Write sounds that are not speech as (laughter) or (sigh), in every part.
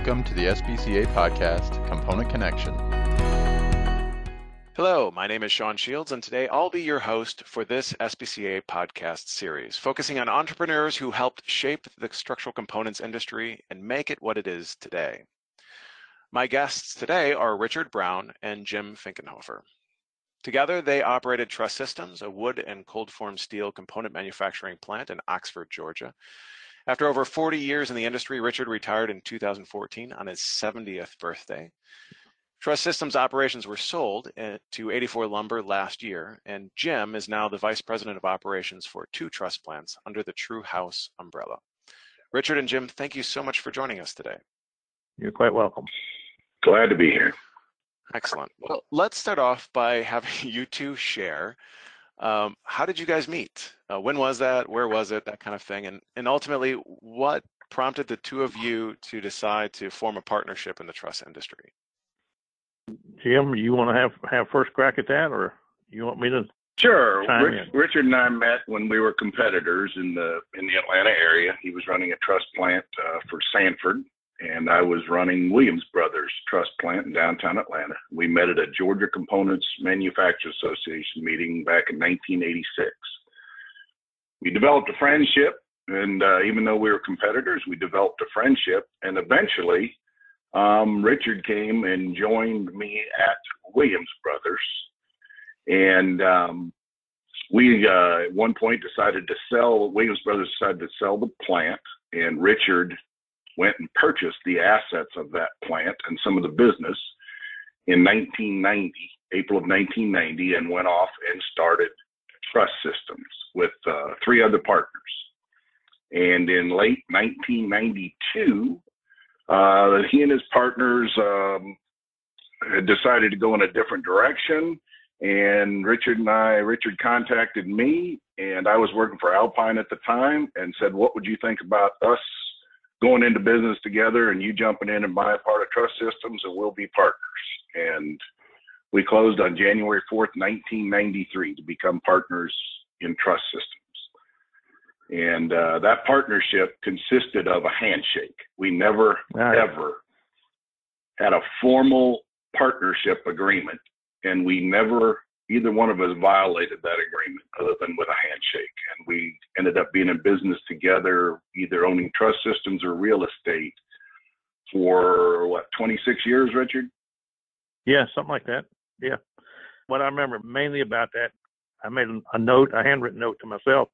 welcome to the SBCA podcast, Component Connection. Hello, my name is Sean Shields, and today I'll be your host for this SBCA podcast series, focusing on entrepreneurs who helped shape the structural components industry and make it what it is today. My guests today are Richard Brown and Jim Finkenhofer. Together, they operated Truss Systems, a wood and cold form steel component manufacturing plant in Oxford, Georgia, after over 40 years in the industry, Richard retired in 2014 on his 70th birthday. Truss Systems operations were sold eh, to 84 Lumber last year, and Jim is now the Vice President of Operations for two truss plants under the True House umbrella. Richard and Jim, thank you so much for joining us today. You're quite welcome. Glad to be here. Excellent. Well, let's start off by having (laughs) you two share um, how did you guys meet? Uh, when was that? Where was it? That kind of thing. And, and ultimately, what prompted the two of you to decide to form a partnership in the truss industry? Jim, you want to have, have first crack at that, or you want me to? Sure. Rich, Richard and I met when we were competitors in the in the Atlanta area. He was running a truss plant uh, for Sanford, and I was running Williams Brothers Truss Plant in downtown Atlanta. We met at a Georgia Components Manufacturers Association meeting back in 1986. We developed a friendship, and uh, even though we were competitors, we developed a friendship, and eventually um, Richard came and joined me at Williams Brothers, and um, we uh, at one point decided to sell. Williams Brothers decided to sell the plant, and Richard went and purchased the assets of that plant and some of the business in 1990, April of 1990, and went off and started Truss Systems with uh, three other partners. And in late 1992, uh, he and his partners um, decided to go in a different direction. And Richard and I, Richard contacted me, and I was working for Alpine at the time, and said, "What would you think about us going into business together and you jumping in and buying part of Truss Systems and we'll be partners. And we closed on January 4th, 1993 to become partners in Truss Systems. And uh, that partnership consisted of a handshake. We never, right. ever had a formal partnership agreement, and we never either one of us violated that agreement other than with a handshake. And we ended up being in business together, either owning truss systems or real estate for what, 26 years, Richard? Yeah, something like that. Yeah. What I remember mainly about that, I made a note, a handwritten note to myself.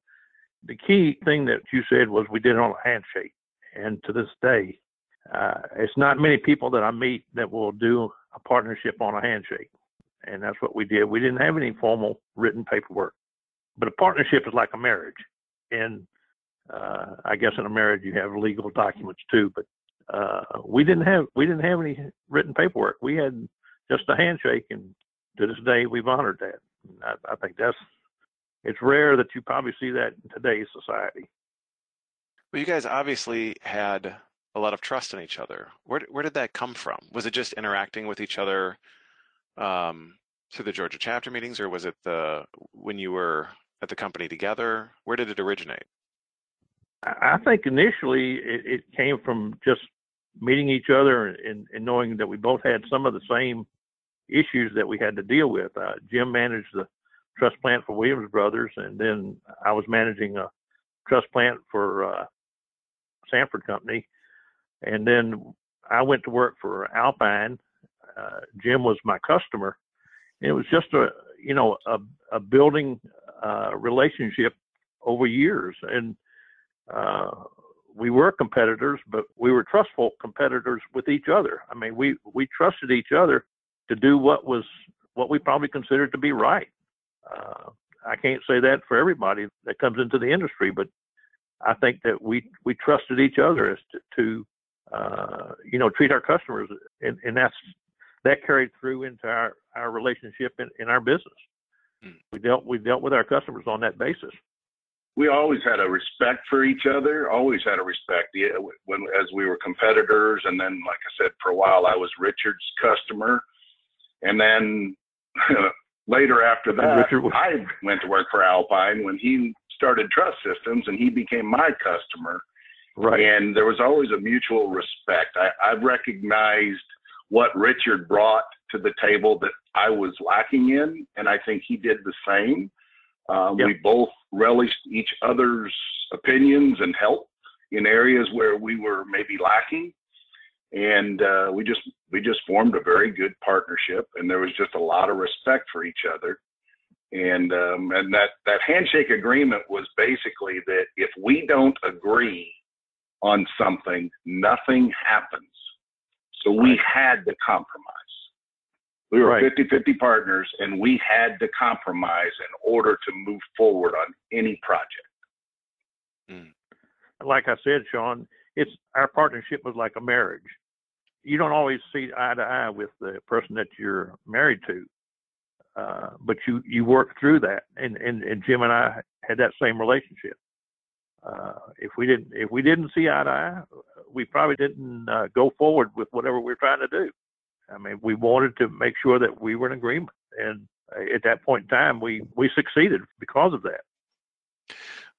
The key thing that you said was we did it on a handshake. And to this day, uh, it's not many people that I meet that will do a partnership on a handshake and that's what we did. We didn't have any formal written paperwork, but a partnership is like a marriage, and uh, I guess in a marriage you have legal documents too. But uh, we didn't have we didn't have any written paperwork. We had just a handshake, and to this day we've honored that. I, I think that's it's rare that you probably see that in today's society. Well, you guys obviously had a lot of trust in each other. Where where did that come from? Was it just interacting with each other um, to the Georgia chapter meetings, or was it the when you were at the company together? Where did it originate? I think initially it, it came from just meeting each other and, and, knowing that we both had some of the same issues that we had to deal with. Uh, Jim managed the truss plant for Williams Brothers, and then I was managing a truss plant for uh, Sanford Company, and then I went to work for Alpine, uh, Jim was my customer. It was just a you know a, a building uh, relationship over years, and uh, we were competitors, but we were trustful competitors with each other. I mean, we we trusted each other to do what was what we probably considered to be right. Uh, I can't say that for everybody that comes into the industry, but I think that we we trusted each other as to, to uh, you know treat our customers, and, and that's that carried through into our, our relationship in, in our business. Hmm. We dealt we dealt with our customers on that basis. We always had a respect for each other. Always had a respect when as we were competitors, and then, like I said, for a while I was Richard's customer, and then (laughs) later after that, I went to work for Alpine when he started Truss Systems, and he became my customer. Right. And there was always a mutual respect. I, I recognized what Richard brought to the table that I was lacking in, and I think he did the same. Um, yep. We both relished each other's opinions and help in areas where we were maybe lacking, and uh, we just we just formed a very good partnership, and there was just a lot of respect for each other. And um, and that that handshake agreement was basically that if we don't agree on something, nothing happens. So we had to compromise. We were 50 50 partners and we had to compromise in order to move forward on any project. Mm. Like I said, Sean, it's our partnership was like a marriage. You don't always see eye to eye with the person that you're married to, uh, but you you work through that. And, and and Jim and I had that same relationship. Uh, if we didn't if we didn't see eye to eye, we probably didn't uh, go forward with whatever we are trying to do. I mean, we wanted to make sure that we were in agreement, and at that point in time, we we succeeded because of that.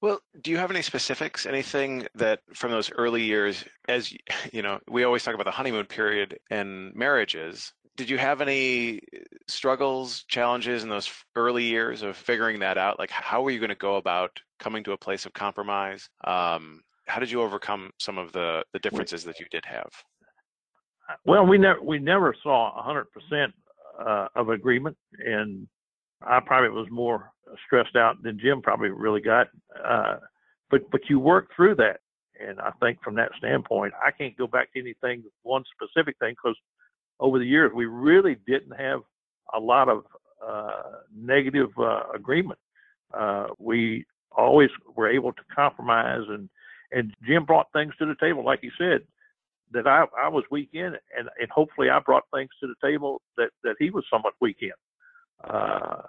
Well, do you have any specifics? Anything that from those early years, as (laughs) you know, we always talk about the honeymoon period and marriages. Did you have any struggles, challenges in those early years of figuring that out? Like, how were you going to go about coming to a place of compromise? Um, how did you overcome some of the the differences that you did have? Well, we never we never saw a hundred percent uh, of agreement, and I probably was more stressed out than Jim probably really got. Uh, but but you work through that, and I think from that standpoint, I can't go back to anything one specific thing because over the years we really didn't have a lot of uh, negative uh, agreement. Uh, we always were able to compromise, and and Jim brought things to the table, like he said that I, I was weak in, and, and hopefully I brought things to the table that, that he was somewhat weak in. Uh,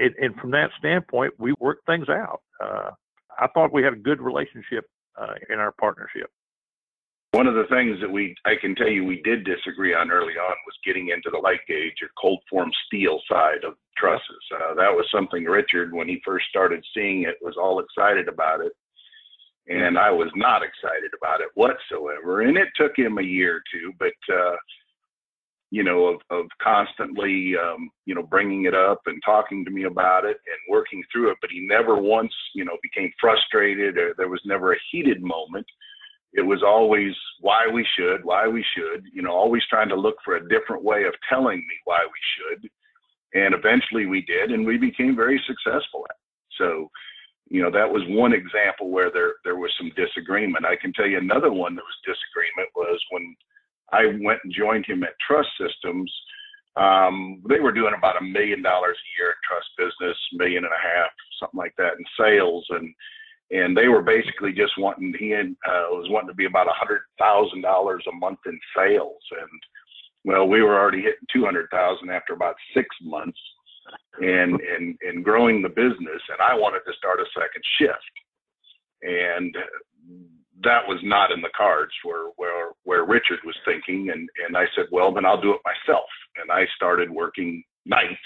and, and from that standpoint, we worked things out. Uh, I thought we had a good relationship uh, in our partnership. One of the things that we, I can tell you, we did disagree on early on was getting into the light gauge or cold form steel side of trusses. Uh, that was something Richard, when he first started seeing it, was all excited about it and I was not excited about it whatsoever. And it took him a year or two, but uh, you know, of of constantly, um, you know, bringing it up and talking to me about it and working through it. But he never once, you know, became frustrated, or there was never a heated moment. It was always why we should, why we should, you know, always trying to look for a different way of telling me why we should. And eventually we did, and we became very successful at it. So, you know that was one example where there there was some disagreement i can tell you another one that was disagreement was when i went and joined him at Truss Systems um, they were doing about a million dollars a year in truss business million and a half something like that in sales and and they were basically just wanting he had, uh, was wanting to be about a hundred thousand dollars a month in sales. And well we were already hitting two hundred thousand after about six months and and and growing the business. And I wanted to start a second shift. And that was not in the cards where where where Richard was thinking. And and I said well then I'll do it myself. And I started working nights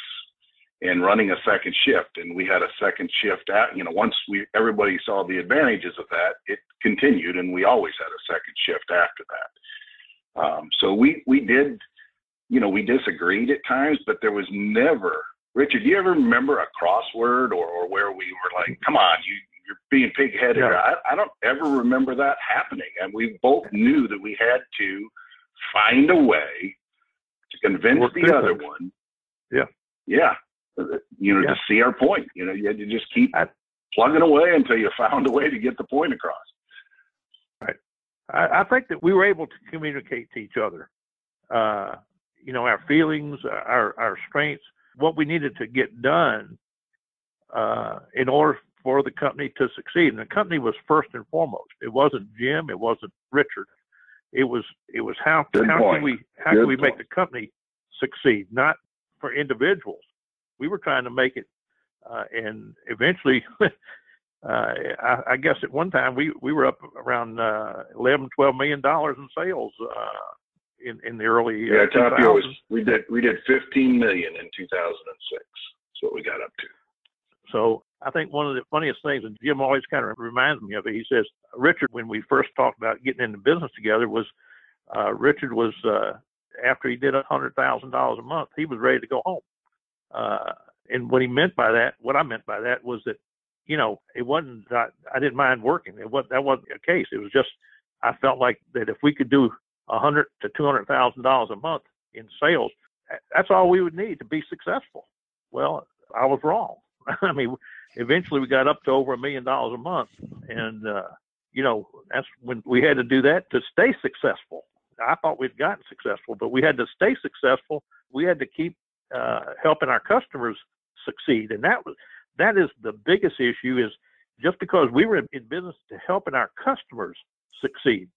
and running a second shift and we had a second shift at you know once we everybody saw the advantages of that it continued and we always had a second shift after that um, so we we did you know we disagreed at times but there was never Richard, do you ever remember a crossword or, or where we were like, come on, you, you're being pig-headed? Yeah. I, I don't ever remember that happening. And we both knew that we had to find a way to convince the other one. Yeah. Yeah. You know, yeah. to see our point. You know, you had to just keep I, plugging away until you (laughs) found a way to get the point across. Right. I, I think that we were able to communicate to each other. Uh, you know, our feelings, our our strengths, what we needed to get done uh, in order for the company to succeed. And the company was first and foremost. It wasn't Jim. It wasn't Richard. It was it was how Good how point. can we how Good can we point. make the company succeed? Not for individuals. We were trying to make it, uh, and eventually. (laughs) Uh, I, I, guess at one time we, we were up around uh, 11, 12 million dollars in sales uh, in, in the early yeah, uh, top year was we did we did 15 million in 2006. That's what we got up to. So I think one of the funniest things, and Jim always kind of reminds me of it. He says, Richard, when we first talked about getting into business together, was uh, Richard was uh, after he did a hundred thousand dollars a month, he was ready to go home. Uh, and what he meant by that, what I meant by that, was that you know it wasn't that I didn't mind working. It was that wasn't the case. It was just I felt like that if we could do a hundred to two hundred thousand dollars a month in sales, that's all we would need to be successful. Well, I was wrong. (laughs) I mean, eventually we got up to over a million dollars a month, and uh, you know that's when we had to do that to stay successful. I thought we'd gotten successful, but we had to stay successful. We had to keep uh, helping our customers succeed, and that was that is the biggest issue. Is just because we were in business to helping our customers succeed,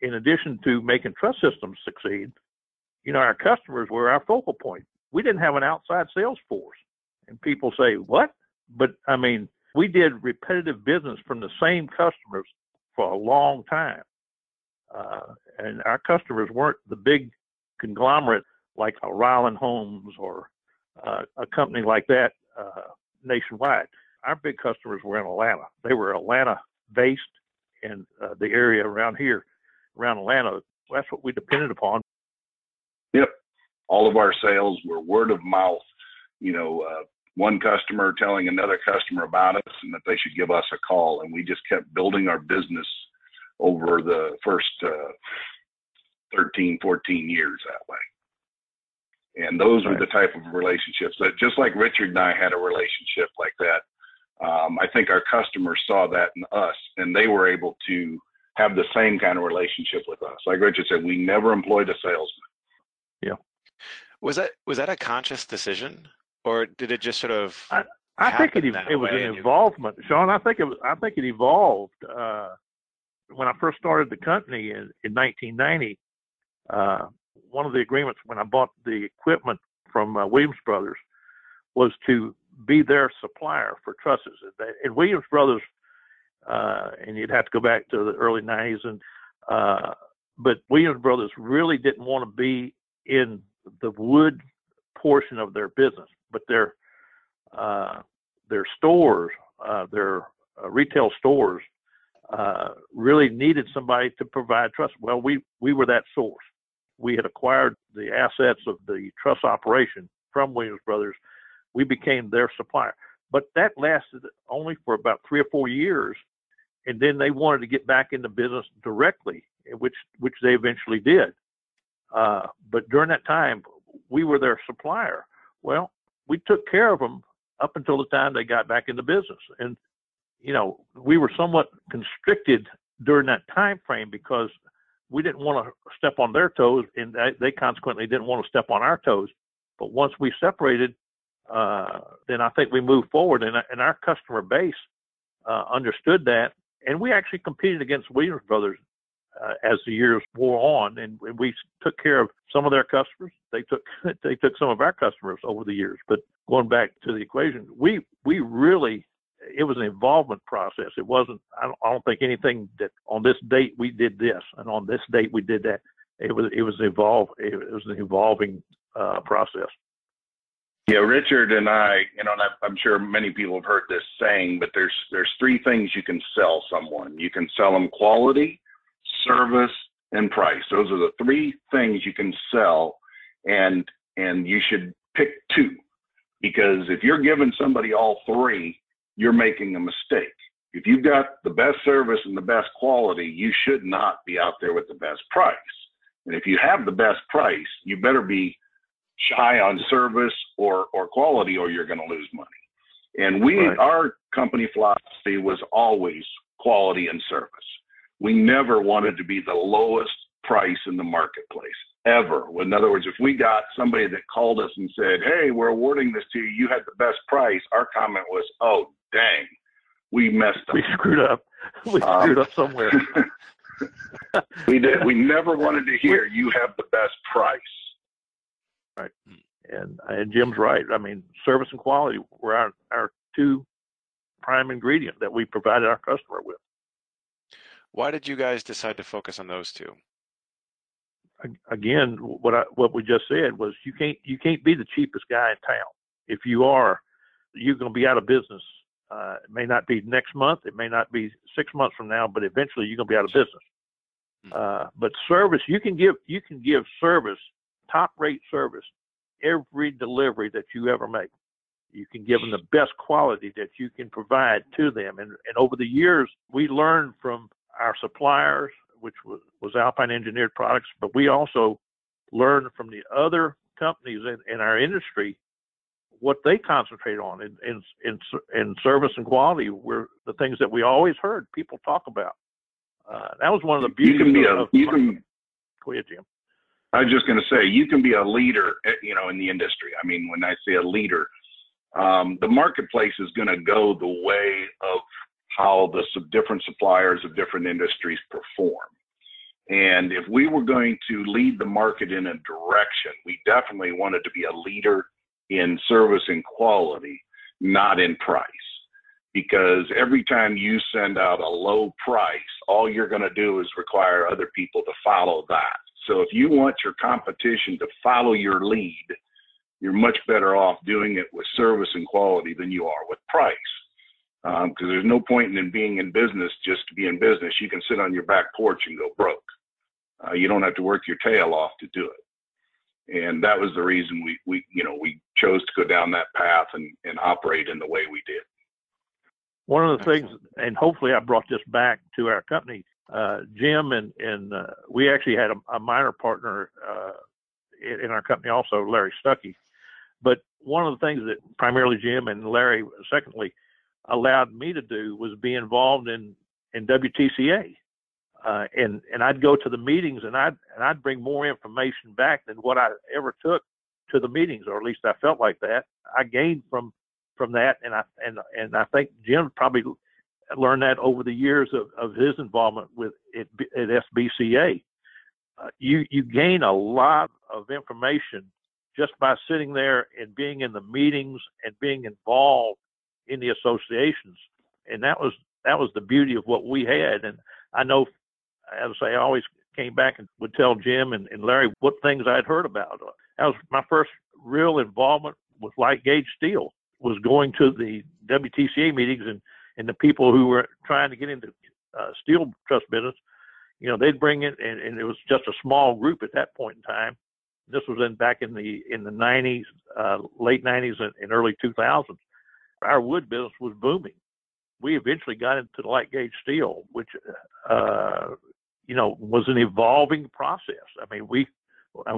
in addition to making truss systems succeed, you know, our customers were our focal point. We didn't have an outside sales force. And people say, what? But I mean, we did repetitive business from the same customers for a long time. Uh, and our customers weren't the big conglomerate like a Ryland Homes or uh, a company like that uh, nationwide. Our big customers were in Atlanta. They were Atlanta based in uh, the area around here, around Atlanta. That's what we depended upon. Yep. All of our sales were word of mouth, you know, uh, one customer telling another customer about us and that they should give us a call. And we just kept building our business over the first uh, 13, 14 years that way. And those right. were the type of relationships that, just like Richard and I had a relationship like that, um, I think our customers saw that in us and they were able to have the same kind of relationship with us. Like Richard said, we never employed a salesman. Yeah. Was that was that a conscious decision, or did it just sort of? I, I think it it was an involvement, you... Sean. I think it was. I think it evolved. Uh, when I first started the company in, in 1990, uh, one of the agreements when I bought the equipment from uh, Williams Brothers was to be their supplier for trusses. And Williams Brothers, uh, and you'd have to go back to the early 90s, and uh, but Williams Brothers really didn't want to be in the wood portion of their business, but their uh, their stores, uh, their uh, retail stores, uh, really needed somebody to provide trust. Well, we we were that source. We had acquired the assets of the truss operation from Williams Brothers. We became their supplier, but that lasted only for about three or four years, and then they wanted to get back into business directly, which which they eventually did. Uh, but during that time, we were their supplier. Well, we took care of them up until the time they got back into business. And, you know, we were somewhat constricted during that time frame because we didn't want to step on their toes and they consequently didn't want to step on our toes. But once we separated, uh, then I think we moved forward and, and our customer base uh, understood that. And we actually competed against Williams Brothers uh, as the years wore on, and, and, we took care of some of their customers. They took (laughs) they took some of our customers over the years. But going back to the equation, we we really it was an involvement process. It wasn't. I don't, I don't think anything that on this date we did this and on this date we did that. It was it was evolve. It was an evolving uh, process. Yeah, Richard and I, you know, and I'm sure many people have heard this saying, but there's there's three things you can sell someone. You can sell them quality, service, and price. Those are the three things you can sell, and and you should pick two, because if you're giving somebody all three, you're making a mistake. If you've got the best service and the best quality, you should not be out there with the best price. And if you have the best price, you better be shy on service or or quality, or you're going to lose money. And we, right. our company philosophy was always quality and service. We never wanted to be the lowest price in the marketplace ever. In other words, if we got somebody that called us and said, "Hey, we're awarding this to you. You had the best price," our comment was, "Oh, dang, we messed up. We screwed up. (laughs) We um, screwed up somewhere." (laughs) we did. We never wanted to hear you have the best price. Right. And and Jim's right. I mean, service and quality were our our two prime ingredients that we provided our customer with. Why did you guys decide to focus on those two? Again, what I, what we just said was you can't you can't be the cheapest guy in town. If you are, you're going to be out of business Uh, it may not be next month, it may not be six months from now, but eventually you're gonna be out of business. Hmm. Uh, but service, you can give you can give service, top rate service, every delivery that you ever make. You can give them the best quality that you can provide to them. And, and over the years, we learned from our suppliers, which was, was Alpine Engineered Products, but we also learned from the other companies in, in our industry what they concentrate on in, in, in, in service and quality were the things that we always heard people talk about. Uh, that was one of the beauties you can be of, a, of you can go ahead, Jim. I was just going to say, you can be a leader, eh, you know, in the industry. I mean, when I say a leader, um, the marketplace is going to go the way of how the different suppliers of different industries perform. And if we were going to lead the market in a direction, we definitely wanted to be a leader in service and quality, not in price. Because every time you send out a low price, all you're going to do is require other people to follow that. So if you want your competition to follow your lead, you're much better off doing it with service and quality than you are with price. Because um, there's no point in being in business just to be in business. You can sit on your back porch and go broke. Uh, you don't have to work your tail off to do it. And that was the reason we, we you know, we chose to go down that path and, and operate in the way we did. One of the things, and hopefully I brought this back to our company, uh, Jim and, and uh, we actually had a, a minor partner uh, in, in our company also, Larry Stuckey. But one of the things that primarily Jim and Larry, secondly, allowed me to do was be involved in in WTCA, uh, and and I'd go to the meetings and I'd and I'd bring more information back than what I ever took to the meetings, or at least I felt like that. I gained from from that, and I and and I think Jim probably learned that over the years of, of his involvement with it at SBCA. Uh, you you gain a lot of information just by sitting there and being in the meetings and being involved in the associations. And that was that was the beauty of what we had. And I know, as I always came back and would tell Jim and, and Larry what things I'd heard about. That was my first real involvement with light gauge steel was going to the WTCA meetings and, and the people who were trying to get into uh, steel truss business, you know, they'd bring it and, and it was just a small group at that point in time. This was in back in the in the 90s, uh, late 90s and, and early 2000s. Our wood business was booming. We eventually got into the light gauge steel, which uh, you know was an evolving process. I mean, we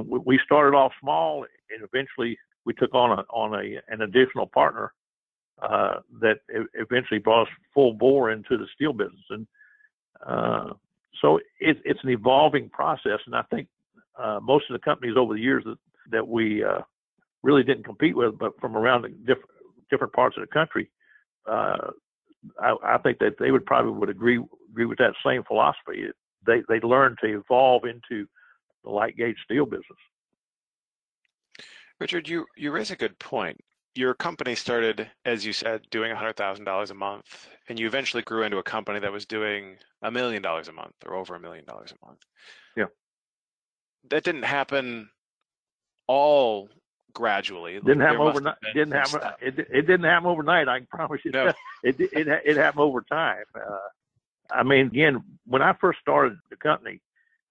we started off small, and eventually we took on a on a an additional partner uh, that eventually brought us full bore into the steel business, and uh, so it, it's an evolving process. And I think uh, most of the companies over the years that, that we uh, really didn't compete with, but from around the different different parts of the country, uh, I, I, think that they would probably would agree agree with that same philosophy. They they learn to evolve into the light gauge steel business. Richard, you you raise a good point. Your company started, as you said, doing $100,000 a month, and you eventually grew into a company that was doing a million dollars a month or over a million dollars a month. Yeah that didn't happen all gradually. It didn't happen overnight. Didn't happen. It, it didn't happen overnight. I can promise you. No. it, it it it happened over time. Uh, I mean, again, when I first started the company,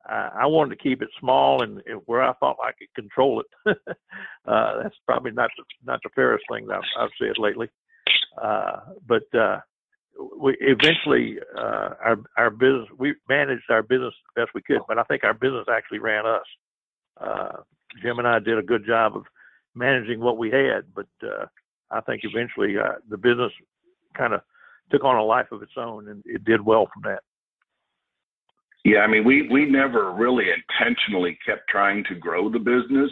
uh, I wanted to keep it small and, and, where I thought I could control it. (laughs) uh, that's probably not the, not the fairest thing that I've, I've said lately. Uh, but uh, we eventually uh, our our business we managed our business the best we could, but I think our business actually ran us. Uh, Jim and I did a good job of managing what we had, but uh, I think eventually uh, the business kind of took on a life of its own, and it did well from that. Yeah, I mean, we we never really intentionally kept trying to grow the business.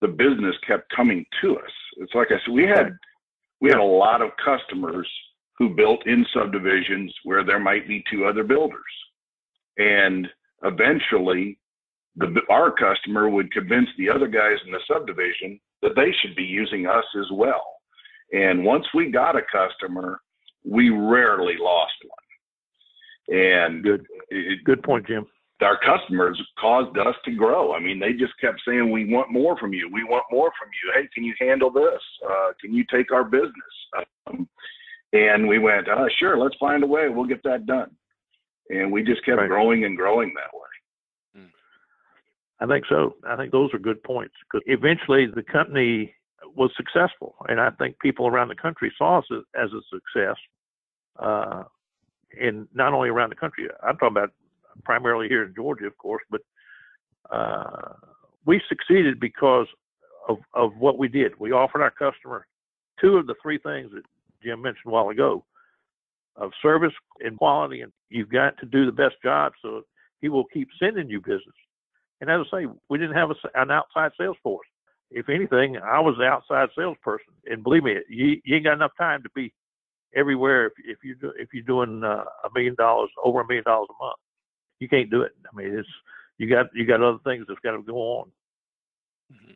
The business kept coming to us. It's like I said, we had we had a lot of customers who built in subdivisions where there might be two other builders. And eventually, the, our customer would convince the other guys in the subdivision that they should be using us as well. And once we got a customer, we rarely lost one. And good, it, good point, Jim. Our customers caused us to grow. I mean, they just kept saying, "We want more from you. We want more from you. Hey, can you handle this? Uh, can you take our business?" Um, And we went, oh, sure, let's find a way. We'll get that done. And we just kept right. growing and growing that way. I think so. I think those are good points because eventually the company was successful, and I think people around the country saw us as a success. Uh, and not only around the country, I'm talking about primarily here in Georgia, of course, but uh, we succeeded because of, of what we did. We offered our customer two of the three things that Jim mentioned a while ago of service and quality, and you've got to do the best job so he will keep sending you business. And as I say, we didn't have a, an outside sales force. If anything, I was the outside salesperson, and believe me, you, you ain't got enough time to be everywhere if, if you do, if you're doing uh, a million dollars over a million dollars a month. You can't do it. I mean, it's you got you got other things that's got to go on. Mm-hmm.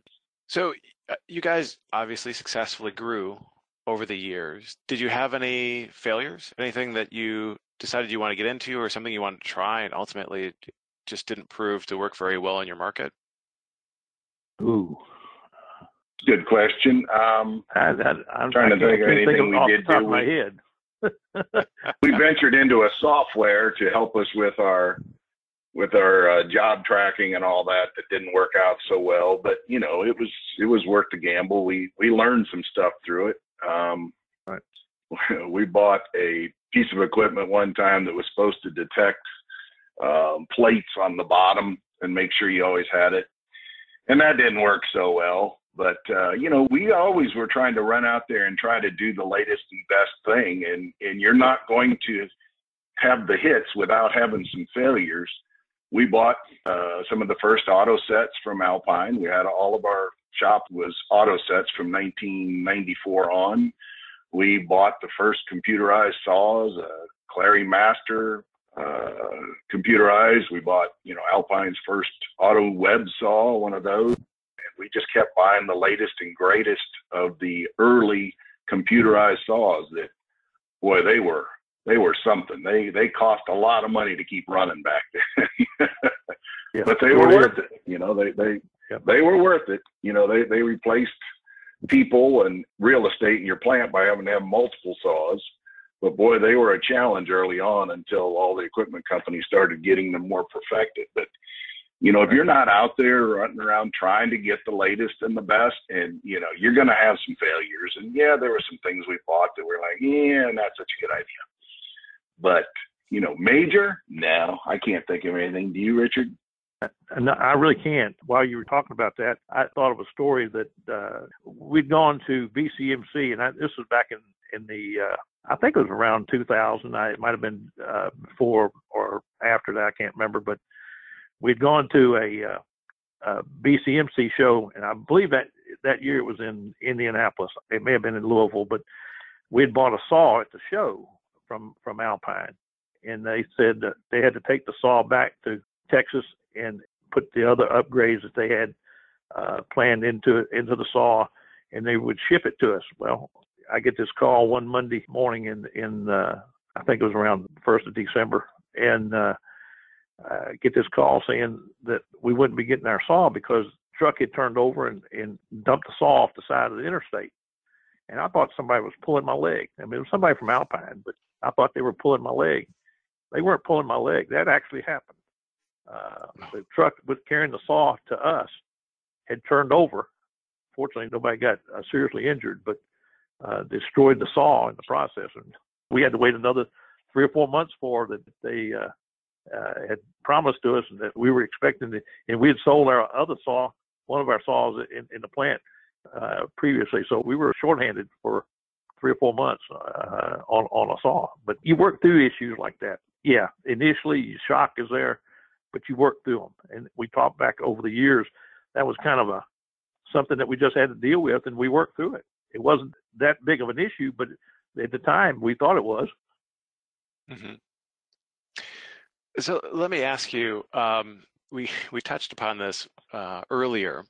So uh, you guys obviously successfully grew over the years. Did you have any failures? Anything that you decided you want to get into, or something you wanted to try, and ultimately just didn't prove to work very well in your market? Ooh, good question. Um, I, am trying to think of anything we did do. My head. (laughs) we (laughs) ventured into a software to help us with our with our uh, job tracking and all that that didn't work out so well but you know it was it was worth the gamble we we learned some stuff through it um right. (laughs) we bought a piece of equipment one time that was supposed to detect um, plates on the bottom and make sure you always had it and that didn't work so well but uh, you know we always were trying to run out there and try to do the latest and best thing and and you're not going to have the hits without having some failures we bought uh, some of the first auto sets from Alpine. We had all of our shop was auto sets from 1994 on. We bought the first computerized saws, uh, Clary Master uh, computerized. We bought, you know, Alpine's first auto web saw, one of those. And we just kept buying the latest and greatest of the early computerized saws that, boy, they were they were something. They they cost a lot of money to keep running back there, (laughs) yeah, but they were worth it. You know, they they they were worth it. You know, they they replaced people and real estate in your plant by having to have multiple saws. But boy, they were a challenge early on until all the equipment companies started getting them more perfected. But you know, if you're not out there running around trying to get the latest and the best, and you know, you're going to have some failures. And yeah, there were some things we bought that were like, yeah, not such a good idea. But you know, major? No, I can't think of anything. Do you, Richard? No, I really can't. While you were talking about that, I thought of a story that uh, we'd gone to BCMC, and I, this was back in in the uh, I think it was around 2000. I, it might have been uh, before or after that. I can't remember, but we'd gone to a, uh, a BCMC show, and I believe that that year it was in Indianapolis. It may have been in Louisville, but we had bought a saw at the show, from from Alpine, and they said that they had to take the saw back to Texas and put the other upgrades that they had uh, planned into into the saw, and they would ship it to us. Well, I get this call one Monday morning in in uh, I think it was around the first of December, and uh, I get this call saying that we wouldn't be getting our saw because the truck had turned over and, and dumped the saw off the side of the interstate. And I thought somebody was pulling my leg. I mean, it was somebody from Alpine, but I thought they were pulling my leg. They weren't pulling my leg. That actually happened. Uh, the truck was carrying the saw to us had turned over. Fortunately, nobody got uh, seriously injured, but uh, destroyed the saw in the process. And we had to wait another three or four months for that they uh, uh, had promised to us that we were expecting to, and we had sold our other saw, one of our saws in, in the plant uh, previously. So we were shorthanded for three or four months uh, on on a saw. But you work through issues like that. Yeah, initially shock is there, but you work through them. And we talked back over the years. That was kind of a something that we just had to deal with, and we worked through it. It wasn't that big of an issue, but at the time we thought it was. Mm-hmm. So let me ask you. Um, we (laughs) we touched upon this uh, earlier.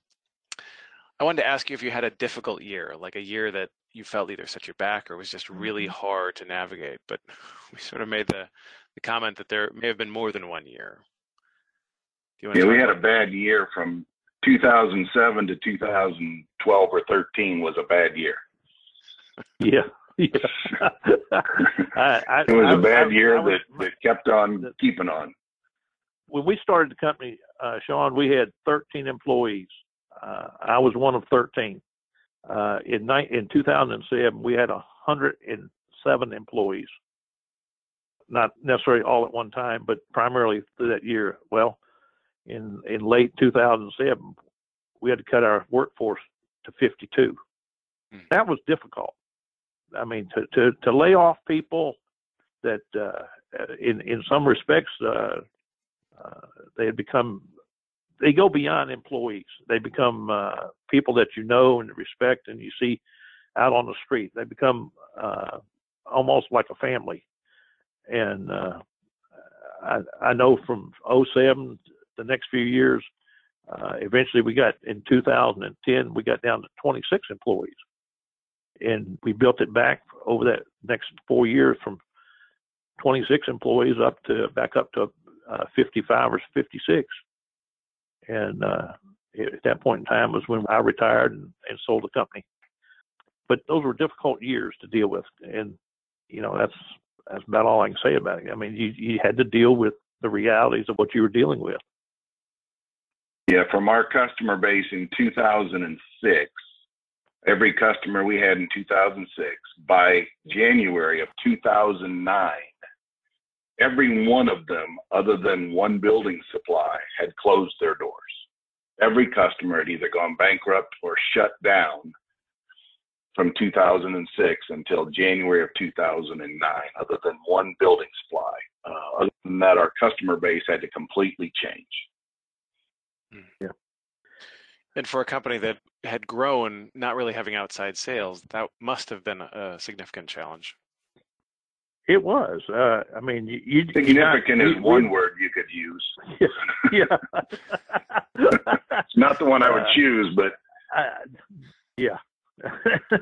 I wanted to ask you if you had a difficult year, like a year that you felt either set you back or was just really mm-hmm. hard to navigate. But (laughs) we sort of made the, the comment that there may have been more than one year. yeah, we had a bad year from 2007 to 2012 or 13 was a bad year. (laughs) Yeah, (laughs) I, I, it was I, a bad year was, that, that kept on the, keeping on. When we started the company, uh, Sean, we had 13 employees. Uh, I was one of 13. Uh, in, ni- in 2007, we had 107 employees. Not necessarily all at one time, but primarily through that year. Well, in in late 2007, we had to cut our workforce to 52. Hmm. That was difficult. I mean, to to to lay off people that, uh, in in some respects, uh, uh, they had become they go beyond employees. They become uh, people that you know and respect, and you see out on the street. They become uh, almost like a family. And uh, I, I know from 07, the next few years, eventually we got in 2010, we got down to 26 employees. And we built it back over that next four years from 26 employees up to back up to uh, 55 or 56. And uh, at that point in time was when I retired and, and sold the company. But those were difficult years to deal with, and you know that's that's about all I can say about it. I mean, you you had to deal with the realities of what you were dealing with. Yeah, from our customer base in 2006, every customer we had in 2006, by January of 2009, every one of them, other than one building supply, had closed their doors. Every customer had either gone bankrupt or shut down from 2006 until January of 2009, other than one building supply. Uh, other than that, our customer base had to completely change. Hmm. Yeah. And for a company that had grown, not really having outside sales, that must have been a significant challenge. It was. Uh, I mean, you, you significant you, is you, one word you could use. (laughs) Yeah. it's not the one I would uh, choose, but uh, yeah. (laughs)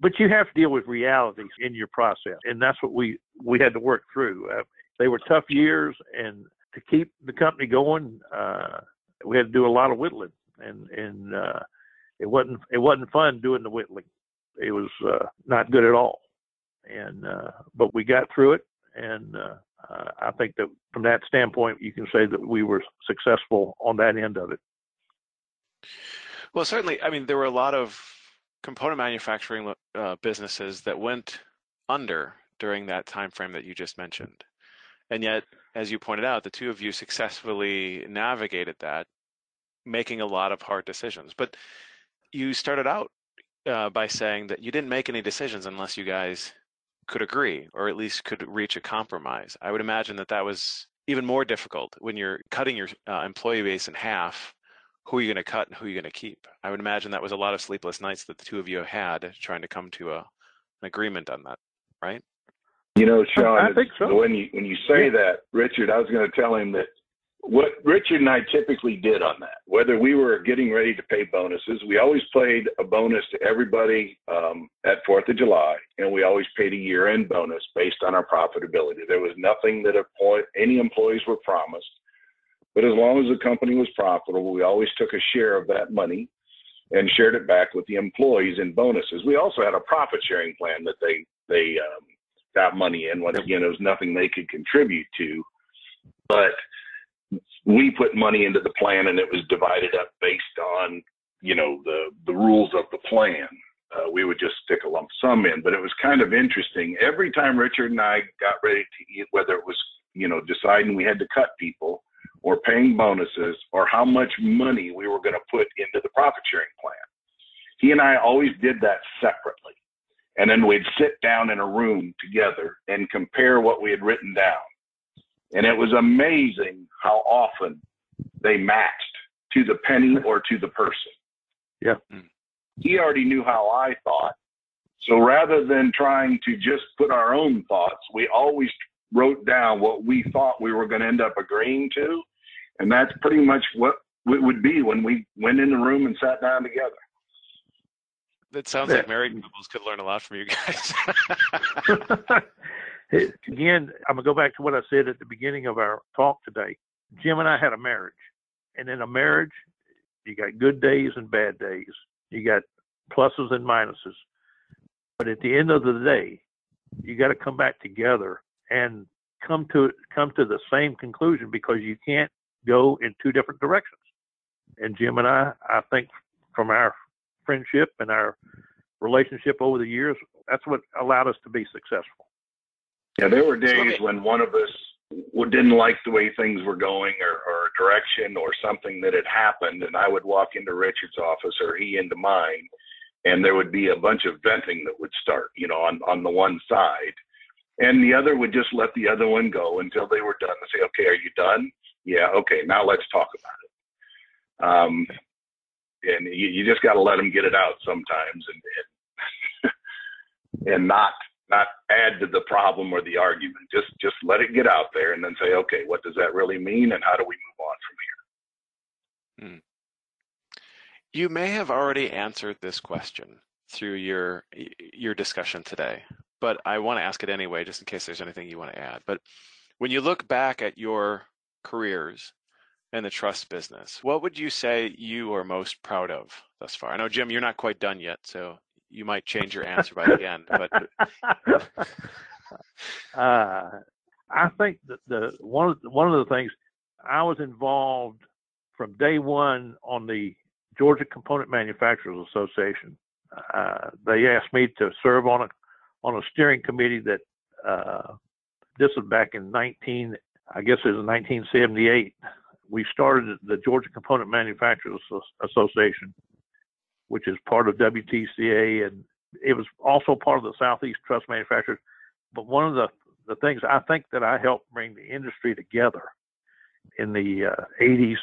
but you have to deal with realities in your process, and that's what we we had to work through. Uh, they were tough years, and to keep the company going, uh, we had to do a lot of whittling, and and uh, it wasn't it wasn't fun doing the whittling. It was uh, not good at all and uh, but we got through it, and uh, I think that from that standpoint, you can say that we were successful on that end of it. Well, certainly. I mean, there were a lot of component manufacturing uh, businesses that went under during that time frame that you just mentioned, and yet, as you pointed out, the two of you successfully navigated that, making a lot of hard decisions. But you started out uh, by saying that you didn't make any decisions unless you guys could agree or at least could reach a compromise. I would imagine that that was even more difficult when you're cutting your uh, employee base in half. Who are you going to cut and who are you going to keep? I would imagine that was a lot of sleepless nights that the two of you had trying to come to a, an agreement on that, right? You know, Sean, I think so. when you when you say yeah. that, Richard, I was going to tell him that what Richard and I typically did on that, whether we were getting ready to pay bonuses, we always played a bonus to everybody um, at Fourth of July, and we always paid a year-end bonus based on our profitability. There was nothing that any employees were promised, but as long as the company was profitable, we always took a share of that money and shared it back with the employees in bonuses. We also had a profit-sharing plan that they they um, got money in. Once again, it was nothing they could contribute to, but we put money into the plan and it was divided up based on you know the the rules of the plan. Uh, we would just stick a lump sum in but it was kind of interesting. Every time richard and i got ready to eat whether it was you know deciding we had to cut people or paying bonuses or how much money we were going to put into the profit sharing plan he and i always did that separately. And then we'd sit down in a room together and compare what we had written down and it was amazing how often they matched to the penny or to the person. Yeah. He already knew how I thought. So rather than trying to just put our own thoughts, we always wrote down what we thought we were going to end up agreeing to. And that's pretty much what it would be when we went in the room and sat down together. That sounds like married couples could learn a lot from you guys. (laughs) (laughs) (laughs) again, I'm gonna go back to what I said at the beginning of our talk today. Jim and I had a marriage, and in a marriage, you got good days and bad days. You got pluses and minuses. But at the end of the day, you got to come back together and come to come to the same conclusion because you can't go in two different directions. And Jim and I, I think from our friendship and our relationship over the years, that's what allowed us to be successful. Yeah, there were days when one of us didn't like the way things were going or, or direction or something that had happened, and I would walk into Richard's office or he into mine, and there would be a bunch of venting that would start, you know, on on the one side, and the other would just let the other one go until they were done and say, "Okay, are you done? Yeah, okay, now let's talk about it." Um, and you, you just got to let them get it out sometimes, and and, (laughs) and not not add to the problem or the argument. Just just let it get out there, and then say, okay, what does that really mean, and how do we move on from here? Hmm. You may have already answered this question through your your discussion today, but I want to ask it anyway, just in case there's anything you want to add. But when you look back at your careers in the truss business, what would you say you are most proud of thus far? I know, Jim, you're not quite done yet, so you might change your answer by the end. But (laughs) (laughs) uh, I think that the one of the, one of the things I was involved from day one on the Georgia Component Manufacturers Association. Uh, they asked me to serve on a on a steering committee that uh, this was back in 19 I guess it was 1978. We started the Georgia Component Manufacturers Association which is part of WTCA, and it was also part of the Southeast Truss Manufacturers. But one of the, the things I think that I helped bring the industry together in the uh, 80s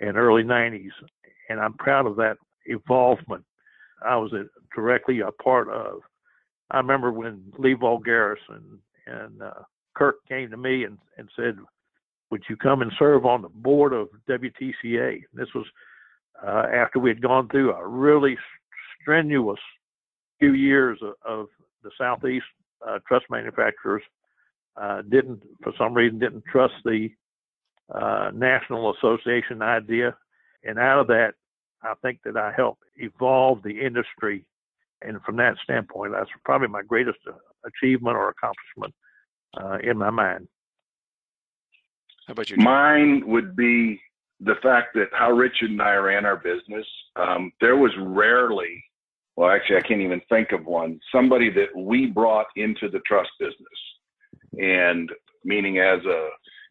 and early 90s, and I'm proud of that involvement. I was a, directly a part of. I remember when Lee Vulgaris and, and uh, Kirk came to me and, and said, "Would you come and serve on the board of WTCA?" This was uh, after we had gone through a really strenuous few years of, of the Southeast uh, truss manufacturers uh, didn't, for some reason, didn't trust the uh, National Association idea. And out of that, I think that I helped evolve the industry. And from that standpoint, that's probably my greatest uh, achievement or accomplishment uh, in my mind. How about you? Mine would be the fact that how Richard and I ran our business, um, there was rarely, well, actually, I can't even think of one, somebody that we brought into the truss business, and meaning as a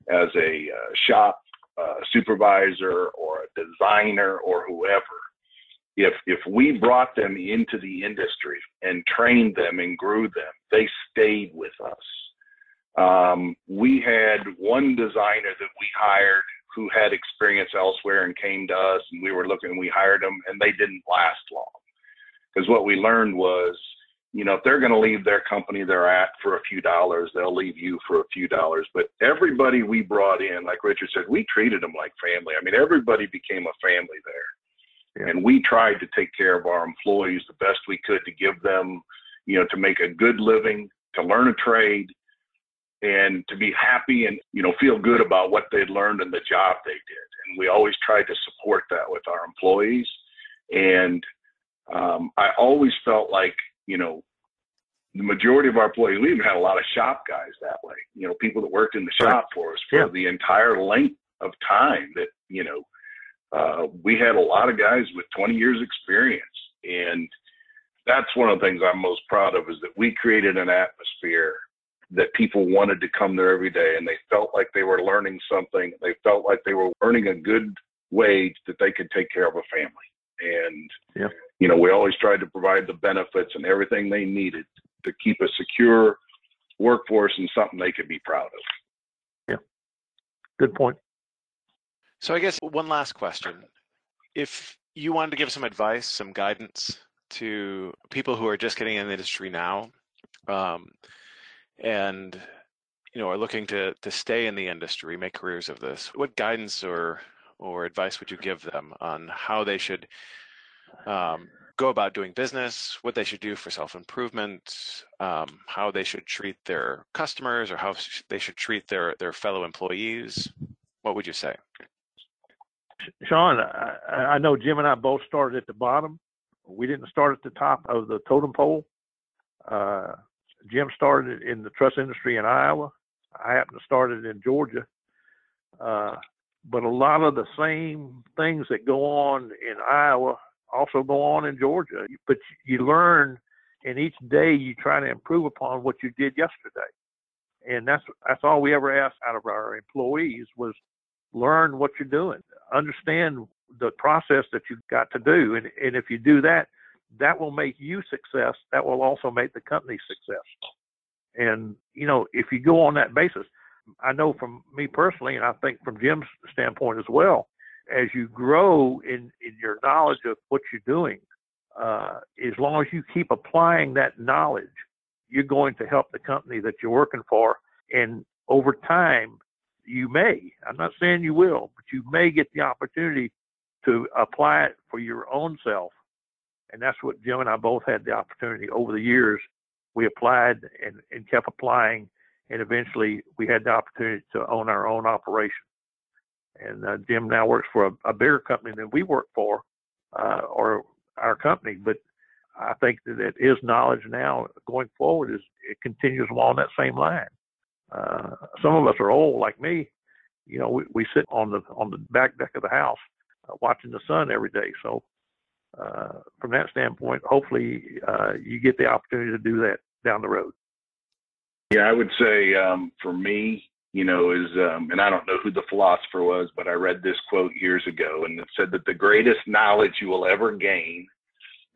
as a uh, shop uh, supervisor or a designer or whoever. If if we brought them into the industry and trained them and grew them, they stayed with us. Um, we had one designer that we hired who had experience elsewhere and came to us and we were looking and we hired them and they didn't last long. Because what we learned was you know if they're going to leave their company they're at for a few dollars they'll leave you for a few dollars. But everybody we brought in like richard said we treated them like family. I mean everybody became a family there. Yeah. and we tried to take care of our employees the best we could to give them you know to make a good living to learn a trade and to be happy and you know feel good about what they'd learned and the job they did. And we always tried to support that with our employees. And um, i always felt like you know the majority of our employees we even had a lot of shop guys that way you know people that worked in the shop for us for yeah. the entire length of time that you know uh, we had a lot of guys with 20 years experience. And that's one of the things i'm most proud of is that we created an atmosphere that people wanted to come there every day and they felt like they were learning something. They felt like they were earning a good wage that they could take care of a family. And, yeah. you know, we always tried to provide the benefits and everything they needed to keep a secure workforce and something they could be proud of. Yeah. Good point. So I guess one last question. If you wanted to give some advice, some guidance to people who are just getting in the industry now, um, and you know are looking to to stay in the industry, make careers of this, what guidance or or advice would you give them on how they should um, go about doing business, what they should do for self improvement, um, how they should treat their customers, or how they should treat their their fellow employees? What would you say? Sean, I, I know Jim and I both started at the bottom. We didn't start at the top of the totem pole. Uh, Jim started in the truss industry in Iowa. I happened to start it in Georgia. Uh, but a lot of the same things that go on in Iowa also go on in Georgia. But you learn, and each day you try to improve upon what you did yesterday. And that's that's all we ever asked out of our employees was learn what you're doing, understand the process that you've got to do, and and if you do that, that will make you success. That will also make the company successful. And you know, if you go on that basis, I know from me personally, and I think from Jim's standpoint as well, as you grow in, in your knowledge of what you're doing, uh, as long as you keep applying that knowledge, you're going to help the company that you're working for. And over time, you may, I'm not saying you will, but you may get the opportunity to apply it for your own self. And that's what Jim and I both had the opportunity over the years. We applied and, and kept applying and eventually we had the opportunity to own our own operation. And uh, Jim now works for a, a, bigger company than we work for, uh, or our company. But I think that his knowledge now going forward is it continues along that same line. Uh, some of us are old, like me. You know, we, we sit on the on the back deck of the house uh, watching the sun every day. So, uh, from that standpoint, hopefully, uh, you get the opportunity to do that down the road. Yeah, I would say um, for me, you know, is um, and I don't know who the philosopher was, but I read this quote years ago, and it said that the greatest knowledge you will ever gain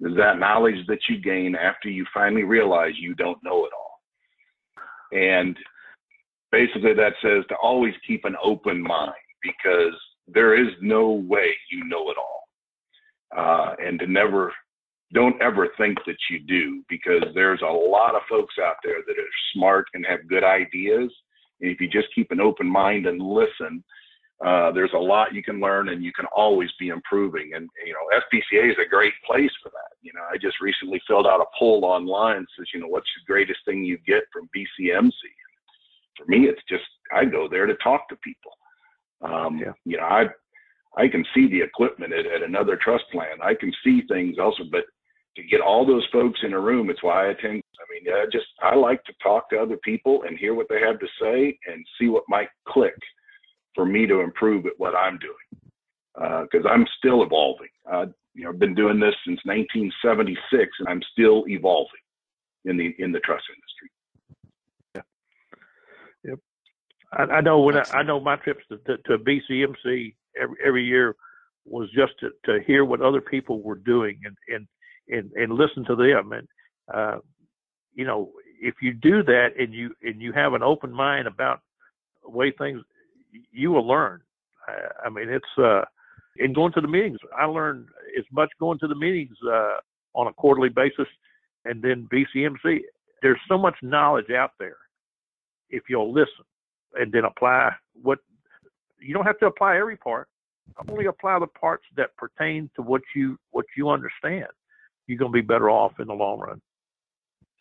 is that knowledge that you gain after you finally realize you don't know it all. And basically, that says to always keep an open mind because there is no way you know it all, uh, and to never don't ever think that you do because there's a lot of folks out there that are smart and have good ideas. And if you just keep an open mind and listen, uh, there's a lot you can learn and you can always be improving. And, you know, SBCA is a great place for that. You know, I just recently filled out a poll online says, you know, what's the greatest thing you get from BCMC? For me, it's just, I go there to talk to people. Um, yeah. You know, I, I can see the equipment at, at another truss plant. I can see things also, but to get all those folks in a room. It's why I attend. I mean, I just I like to talk to other people and hear what they have to say and see what might click for me to improve at what I'm doing because uh, I'm still evolving. Uh, you know, I've been doing this since 1976, and I'm still evolving in the in the truss industry. Yeah. Yep. I, I know when I, I, know my trips to, to, to BCMC every every year was just to, to hear what other people were doing and and and and listen to them. And uh, you know if you do that and you and you have an open mind about the way things you will learn. I, I mean it's uh in going to the meetings I learned as much going to the meetings uh on a quarterly basis and then BCMC there's so much knowledge out there if you'll listen and then apply what you don't have to apply every part only apply the parts that pertain to what you what you understand you're going to be better off in the long run.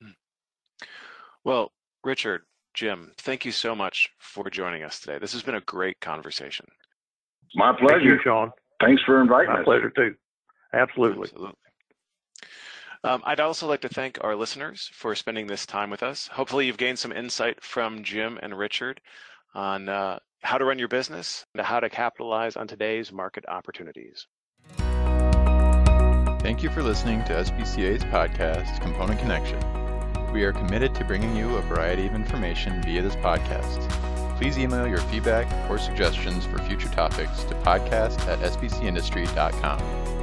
Hmm. Well, Richard, Jim, thank you so much for joining us today. This has been a great conversation. My pleasure, you, Sean. Thanks for inviting My us. My pleasure too. Absolutely. Absolutely. Um, I'd also like to thank our listeners for spending this time with us. Hopefully, you've gained some insight from Jim and Richard on uh, how to run your business and how to capitalize on today's market opportunities. Thank you for listening to SBCA's podcast, Component Connection. We are committed to bringing you a variety of information via this podcast. Please email your feedback or suggestions for future topics to podcast at sbcindustry.com.